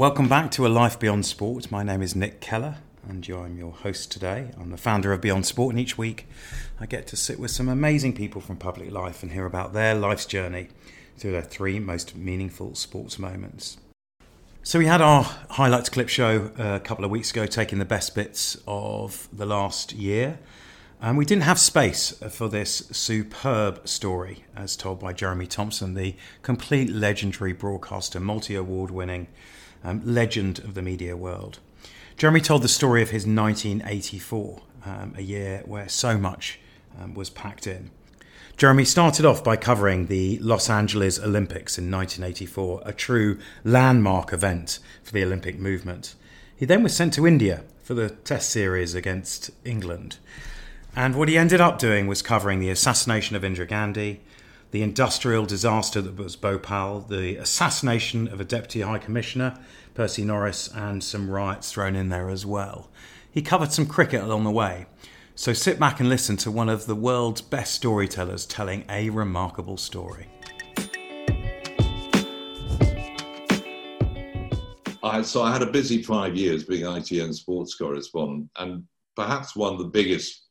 Welcome back to A Life Beyond Sport. My name is Nick Keller, and I'm your host today. I'm the founder of Beyond Sport, and each week I get to sit with some amazing people from public life and hear about their life's journey through their three most meaningful sports moments. So, we had our highlights clip show a couple of weeks ago, taking the best bits of the last year. And we didn't have space for this superb story, as told by Jeremy Thompson, the complete legendary broadcaster, multi award winning um, legend of the media world. Jeremy told the story of his 1984, um, a year where so much um, was packed in. Jeremy started off by covering the Los Angeles Olympics in 1984, a true landmark event for the Olympic movement. He then was sent to India for the Test series against England. And what he ended up doing was covering the assassination of Indira Gandhi, the industrial disaster that was Bhopal, the assassination of a Deputy High Commissioner, Percy Norris, and some riots thrown in there as well. He covered some cricket along the way. So sit back and listen to one of the world's best storytellers telling a remarkable story. I, so I had a busy five years being ITN sports correspondent, and perhaps one of the biggest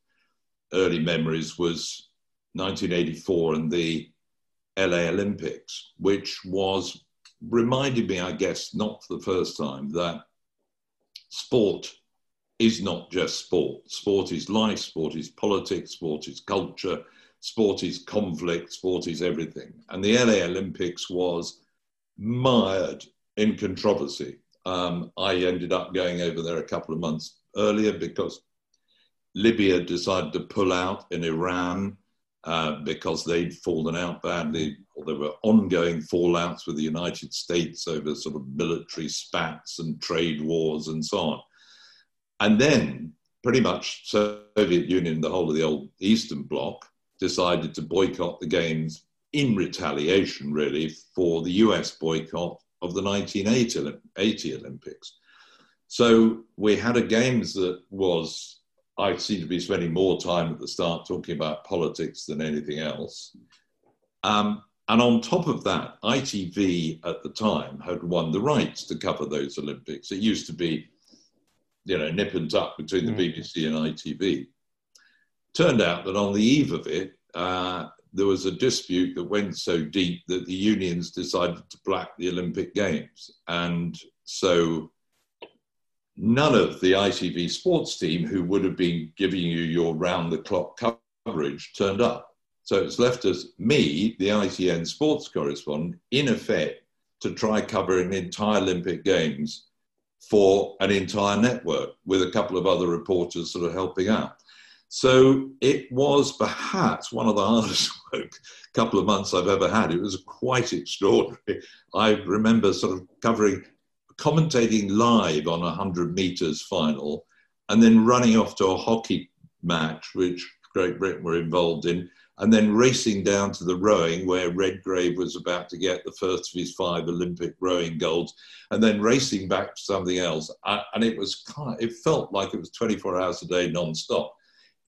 early memories was 1984 and the LA Olympics, which was reminded me, I guess, not for the first time, that sport is not just sport. Sport is life, sport is politics, sport is culture, sport is conflict, sport is everything. And the LA Olympics was mired in controversy. Um, I ended up going over there a couple of months earlier because Libya decided to pull out in Iran uh, because they'd fallen out badly, or there were ongoing fallouts with the United States over sort of military spats and trade wars and so on. And then, pretty much, Soviet Union, the whole of the old Eastern Bloc, decided to boycott the games in retaliation, really, for the US boycott of the 1980 Olympics. So we had a games that was I seem to be spending more time at the start talking about politics than anything else. Um, and on top of that, ITV at the time had won the rights to cover those Olympics. It used to be, you know, nip and tuck between the mm. BBC and ITV. Turned out that on the eve of it, uh, there was a dispute that went so deep that the unions decided to black the Olympic Games. And so none of the ITV sports team who would have been giving you your round the clock coverage turned up. So it's left us, me, the ITN sports correspondent, in effect, to try cover an entire Olympic Games for an entire network with a couple of other reporters sort of helping out. So it was perhaps one of the hardest work couple of months I've ever had. It was quite extraordinary. I remember sort of covering commentating live on a 100 metres final and then running off to a hockey match, which Great Britain were involved in, and then racing down to the rowing where Redgrave was about to get the first of his five Olympic rowing golds, and then racing back to something else. Uh, and it was kind of, it felt like it was 24 hours a day non-stop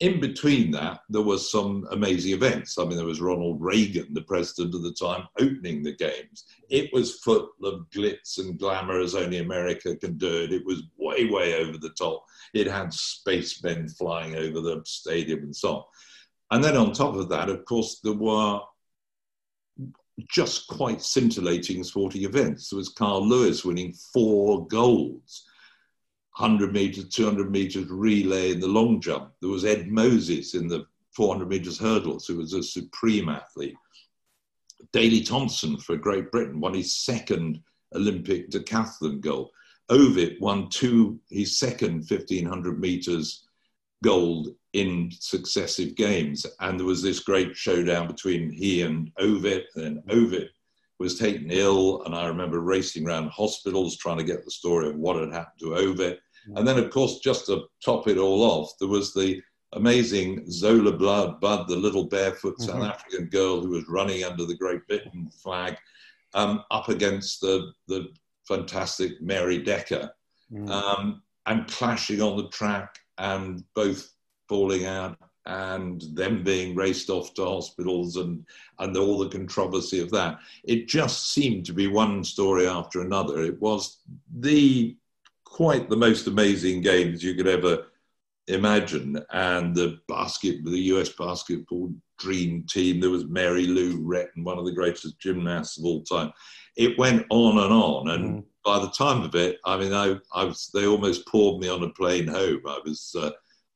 in between that, there was some amazing events. I mean, there was Ronald Reagan, the president of the time, opening the games. It was full of glitz and glamour as only America can do it. It was way, way over the top. It had spacemen flying over the stadium and so on. And then on top of that, of course, there were just quite scintillating sporting events. There was Carl Lewis winning four golds 100 meters, 200 meters relay in the long jump. There was Ed Moses in the 400 meters hurdles, who was a supreme athlete. Daley Thompson for Great Britain won his second Olympic decathlon gold. Ovett won two, his second 1500 meters gold in successive games. And there was this great showdown between he and Ovett. And Ovett was taken ill, and I remember racing around hospitals trying to get the story of what had happened to Ovett. And then, of course, just to top it all off, there was the amazing Zola Blood, Bud, the little barefoot mm-hmm. South African girl who was running under the Great Britain flag, um, up against the, the fantastic Mary Decker, mm. um, and clashing on the track and both falling out and them being raced off to hospitals and, and all the controversy of that. It just seemed to be one story after another. It was the quite the most amazing games you could ever imagine. And the basket, the US basketball dream team, there was Mary Lou Retton, one of the greatest gymnasts of all time. It went on and on. And mm. by the time of it, I mean, I, I was, they almost poured me on a plane home. I was, uh,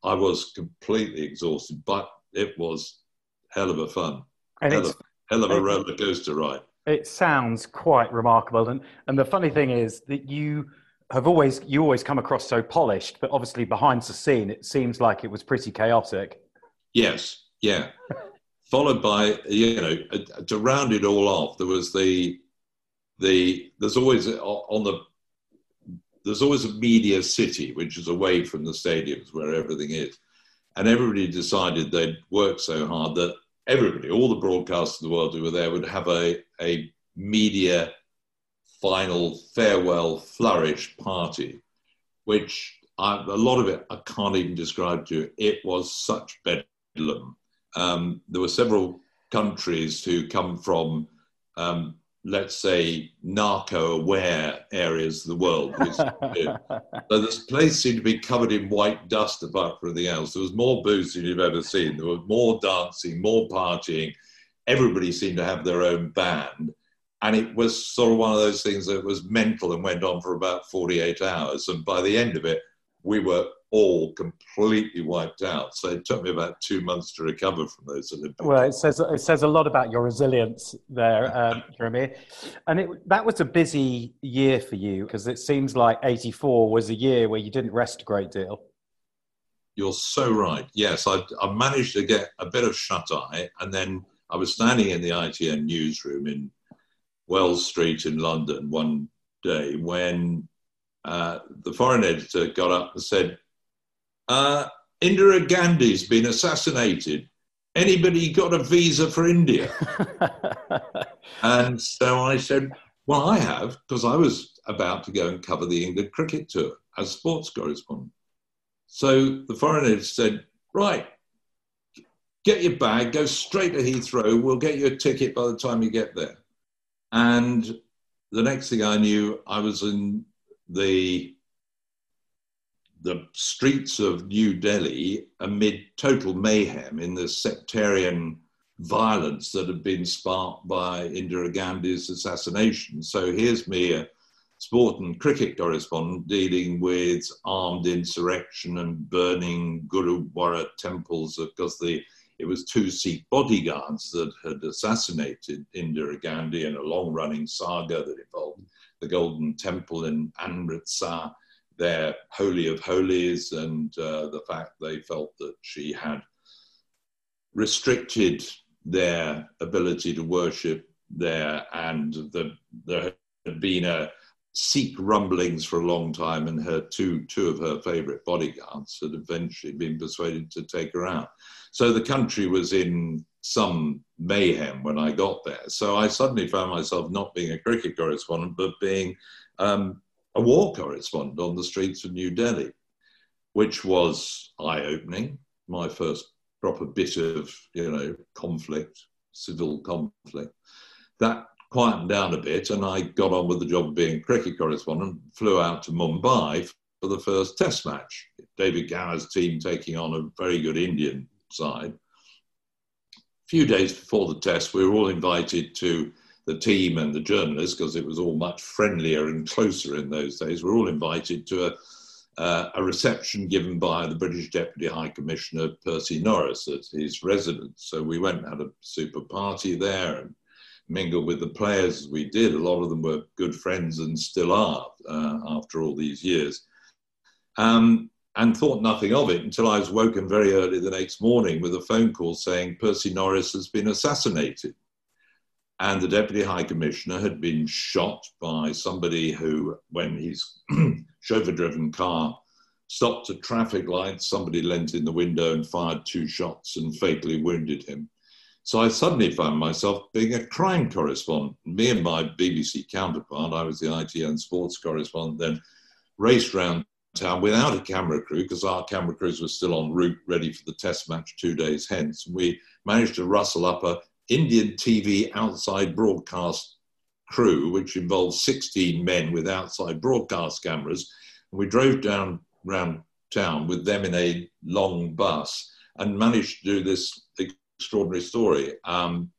I was completely exhausted, but it was hell of a fun. And hell, of, hell of a roller coaster ride. It sounds quite remarkable. And, and the funny thing is that you have always, you always come across so polished, but obviously behind the scene, it seems like it was pretty chaotic. Yes. Yeah. Followed by, you know, uh, to round it all off, there was the, the, there's always uh, on the there's always a media city, which is away from the stadiums where everything is. And everybody decided they'd work so hard that everybody, all the broadcasters in the world who were there, would have a, a media final farewell flourish party, which I, a lot of it I can't even describe to you. It was such bedlam. Um, there were several countries who come from um, let's say, narco aware areas of the world. so this place seemed to be covered in white dust apart from anything else. There was more booze than you've ever seen. There was more dancing, more partying. Everybody seemed to have their own band. And it was sort of one of those things that was mental and went on for about 48 hours. And by the end of it, we were all completely wiped out. So it took me about two months to recover from those Olympics. Well, it says it says a lot about your resilience there, um, Jeremy. And it, that was a busy year for you because it seems like '84 was a year where you didn't rest a great deal. You're so right. Yes, I, I managed to get a bit of shut eye, and then I was standing in the ITN newsroom in Wells Street in London one day when uh, the foreign editor got up and said, uh, Indira Gandhi's been assassinated. Anybody got a visa for India? and so I said, Well, I have, because I was about to go and cover the England cricket tour as sports correspondent. So the foreign editor said, Right, get your bag, go straight to Heathrow. We'll get you a ticket by the time you get there. And the next thing I knew, I was in the the streets of New Delhi amid total mayhem in the sectarian violence that had been sparked by Indira Gandhi's assassination. So here's me, a sport and cricket correspondent, dealing with armed insurrection and burning Gurudwara temples because the it was two Sikh bodyguards that had assassinated Indira Gandhi in a long-running saga that involved the Golden Temple in Amritsar their Holy of Holies and uh, the fact they felt that she had restricted their ability to worship there, and the, there had been a Sikh rumblings for a long time, and her two two of her favourite bodyguards had eventually been persuaded to take her out. So the country was in some mayhem when I got there. So I suddenly found myself not being a cricket correspondent, but being um, a war correspondent on the streets of New Delhi, which was eye opening. My first proper bit of, you know, conflict, civil conflict. That quietened down a bit, and I got on with the job of being cricket correspondent, flew out to Mumbai for the first test match. David Gower's team taking on a very good Indian side. A few days before the test, we were all invited to the team and the journalists, because it was all much friendlier and closer in those days, were all invited to a, uh, a reception given by the British Deputy High Commissioner Percy Norris at his residence. So we went and had a super party there and mingled with the players as we did. A lot of them were good friends and still are uh, after all these years. Um, and thought nothing of it until I was woken very early the next morning with a phone call saying Percy Norris has been assassinated. And the Deputy High Commissioner had been shot by somebody who, when his chauffeur driven car stopped at traffic lights, somebody leant in the window and fired two shots and fatally wounded him. So I suddenly found myself being a crime correspondent. Me and my BBC counterpart, I was the ITN sports correspondent, then raced round town without a camera crew because our camera crews were still en route, ready for the test match two days hence. We managed to rustle up a Indian TV outside broadcast crew, which involved 16 men with outside broadcast cameras. And we drove down around town with them in a long bus and managed to do this extraordinary story. Um,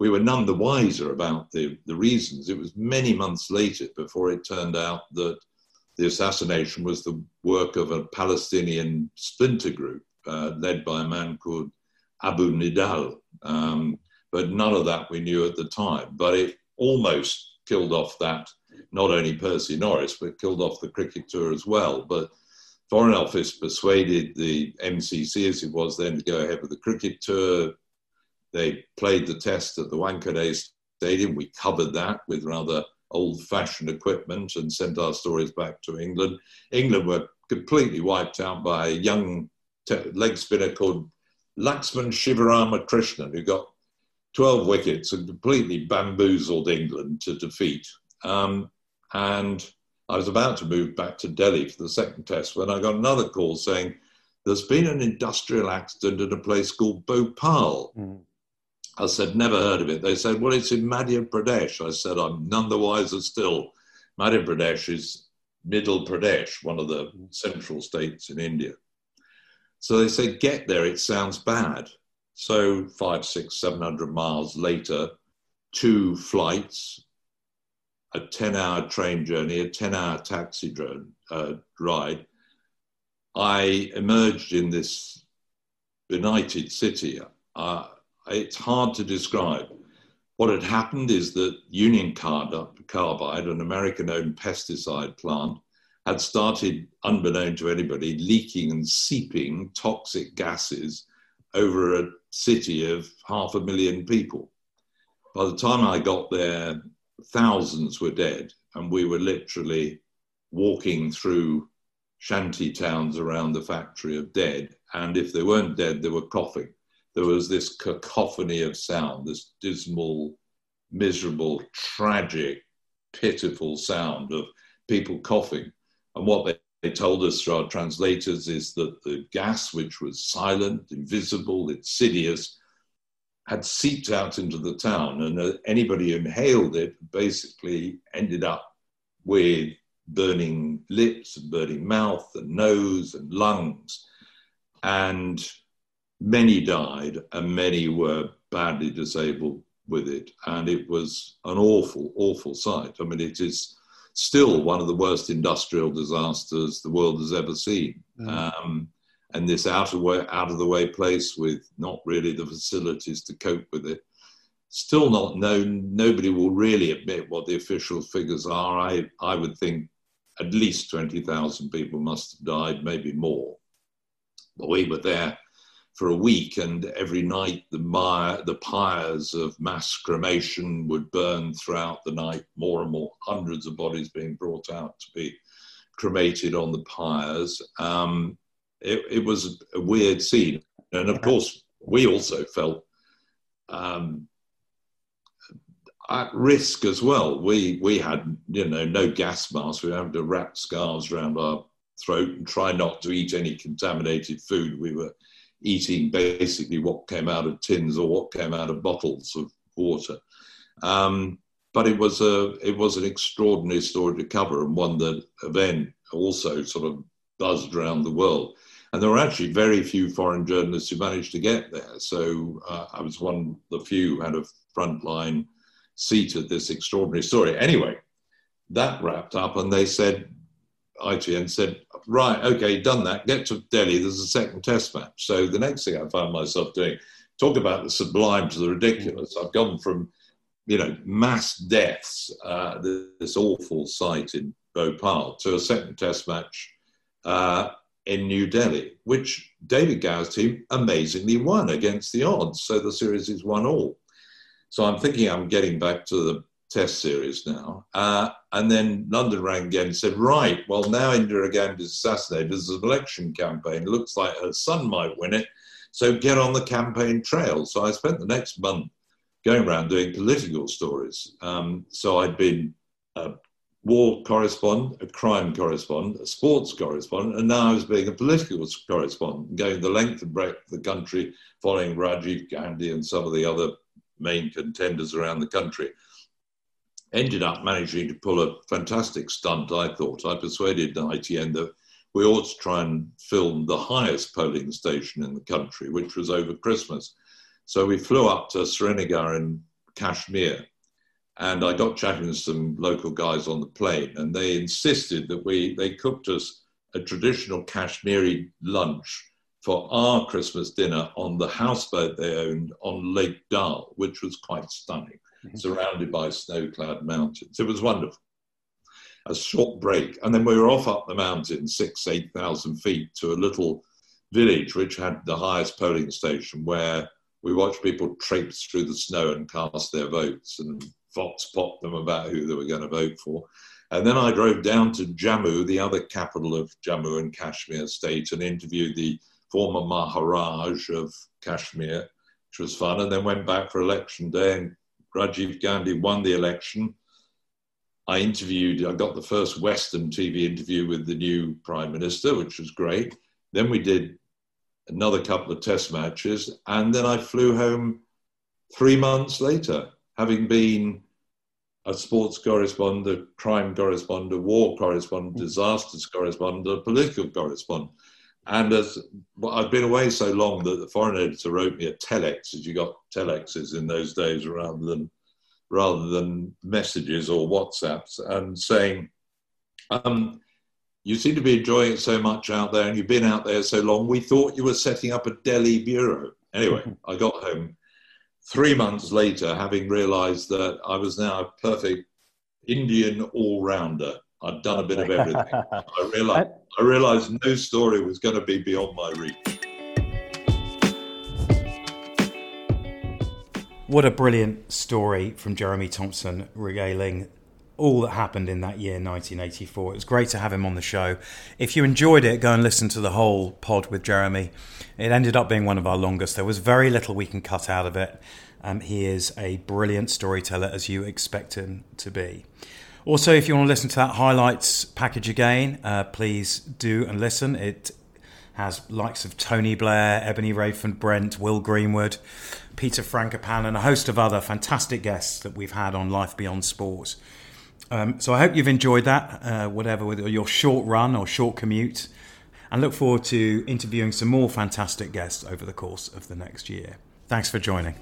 we were none the wiser about the, the reasons. It was many months later before it turned out that the assassination was the work of a Palestinian splinter group uh, led by a man called Abu Nidal. Um, but none of that we knew at the time. But it almost killed off that, not only Percy Norris, but killed off the cricket tour as well. But Foreign Office persuaded the MCC, as it was then, to go ahead with the cricket tour. They played the test at the Wankhede Stadium. We covered that with rather old fashioned equipment and sent our stories back to England. England were completely wiped out by a young leg spinner called Laxman Sivaramakrishnan, who got 12 wickets and completely bamboozled England to defeat. Um, and I was about to move back to Delhi for the second test when I got another call saying there's been an industrial accident at a place called Bhopal. Mm. I said, never heard of it. They said, well, it's in Madhya Pradesh. I said, I'm none the wiser still. Madhya Pradesh is Middle Pradesh, one of the central states in India. So they said, get there, it sounds bad. So five, six, seven hundred miles later, two flights, a 10 hour train journey, a 10 hour taxi drone, uh, ride. I emerged in this benighted city. Uh, it's hard to describe. What had happened is that Union Carbide, an American owned pesticide plant, had started, unbeknown to anybody, leaking and seeping toxic gases over a city of half a million people. By the time I got there, thousands were dead, and we were literally walking through shanty towns around the factory of dead. And if they weren't dead, they were coughing there was this cacophony of sound, this dismal, miserable, tragic, pitiful sound of people coughing. And what they, they told us through our translators is that the gas, which was silent, invisible, insidious, had seeped out into the town, and uh, anybody who inhaled it basically ended up with burning lips, and burning mouth, and nose, and lungs. And many died and many were badly disabled with it. And it was an awful, awful sight. I mean, it is still one of the worst industrial disasters the world has ever seen. Mm. Um, and this out of, way, out of the way place with not really the facilities to cope with it. Still not known. Nobody will really admit what the official figures are. I, I would think at least 20,000 people must have died, maybe more. But we were there for a week, and every night the, mire, the pyres of mass cremation would burn throughout the night, more and more, hundreds of bodies being brought out to be cremated on the pyres. Um, it, it, was a weird scene. And of course, we also felt um, at risk as well. We, we had, you know, no gas masks. We had to wrap scarves around our throat and try not to eat any contaminated food. We were eating basically what came out of tins or what came out of bottles of water. Um, but it was a it was an extraordinary story to cover and one that then also sort of buzzed around the world. And there were actually very few foreign journalists who managed to get there. So uh, I was one of the few who had a frontline seat at this extraordinary story. Anyway, that wrapped up, and they said ITN said, right, okay, done that, get to Delhi, there's a second test match. So the next thing I found myself doing, talk about the sublime to the ridiculous. I've gone from, you know, mass deaths, uh, this awful sight in Bhopal, to a second test match uh, in New Delhi, which David Gower's team amazingly won against the odds. So the series is one all. So I'm thinking I'm getting back to the test series now. Uh, and then London rang again and said, right, well, now Indira Gandhi's is assassinated. There's an election campaign. Looks like her son might win it. So get on the campaign trail. So I spent the next month going around doing political stories. Um, so I'd been a war correspondent, a crime correspondent, a sports correspondent, and now I was being a political correspondent, going the length and breadth of the country, following Rajiv Gandhi and some of the other main contenders around the country. Ended up managing to pull a fantastic stunt, I thought. I persuaded the ITN that we ought to try and film the highest polling station in the country, which was over Christmas. So we flew up to Srinagar in Kashmir and I got chatting to some local guys on the plane, and they insisted that we they cooked us a traditional Kashmiri lunch for our Christmas dinner on the houseboat they owned on Lake Dal, which was quite stunning. Mm-hmm. surrounded by snow-clad mountains. It was wonderful. A short break, and then we were off up the mountain, six, eight thousand feet, to a little village which had the highest polling station, where we watched people traipse through the snow and cast their votes, and vox popped them about who they were going to vote for. And then I drove down to Jammu, the other capital of Jammu and Kashmir state, and interviewed the former Maharaj of Kashmir, which was fun. And then went back for election day, and Rajiv Gandhi won the election. I interviewed, I got the first Western TV interview with the new Prime Minister, which was great. Then we did another couple of test matches, and then I flew home three months later having been a sports correspondent, crime correspondent, war correspondent, mm. disasters correspondent, a political correspondent. And as well, I've been away so long that the foreign editor wrote me a telex, as you got telexes in those days rather than rather than messages or WhatsApps, and saying, um, "You seem to be enjoying it so much out there, and you've been out there so long. We thought you were setting up a Delhi bureau." Anyway, I got home three months later, having realized that I was now a perfect Indian all rounder. I'd done a bit of everything. I realized, I realized no story was going to be beyond my reach. What a brilliant story from Jeremy Thompson regaling all that happened in that year, 1984. It was great to have him on the show. If you enjoyed it, go and listen to the whole pod with Jeremy. It ended up being one of our longest. There was very little we can cut out of it. Um, he is a brilliant storyteller, as you expect him to be. Also, if you want to listen to that highlights package again, uh, please do and listen. It has likes of Tony Blair, Ebony Rainford-Brent, Will Greenwood, Peter Frankopan, and a host of other fantastic guests that we've had on Life Beyond Sports. Um, so I hope you've enjoyed that, uh, whatever, your short run or short commute, and look forward to interviewing some more fantastic guests over the course of the next year. Thanks for joining.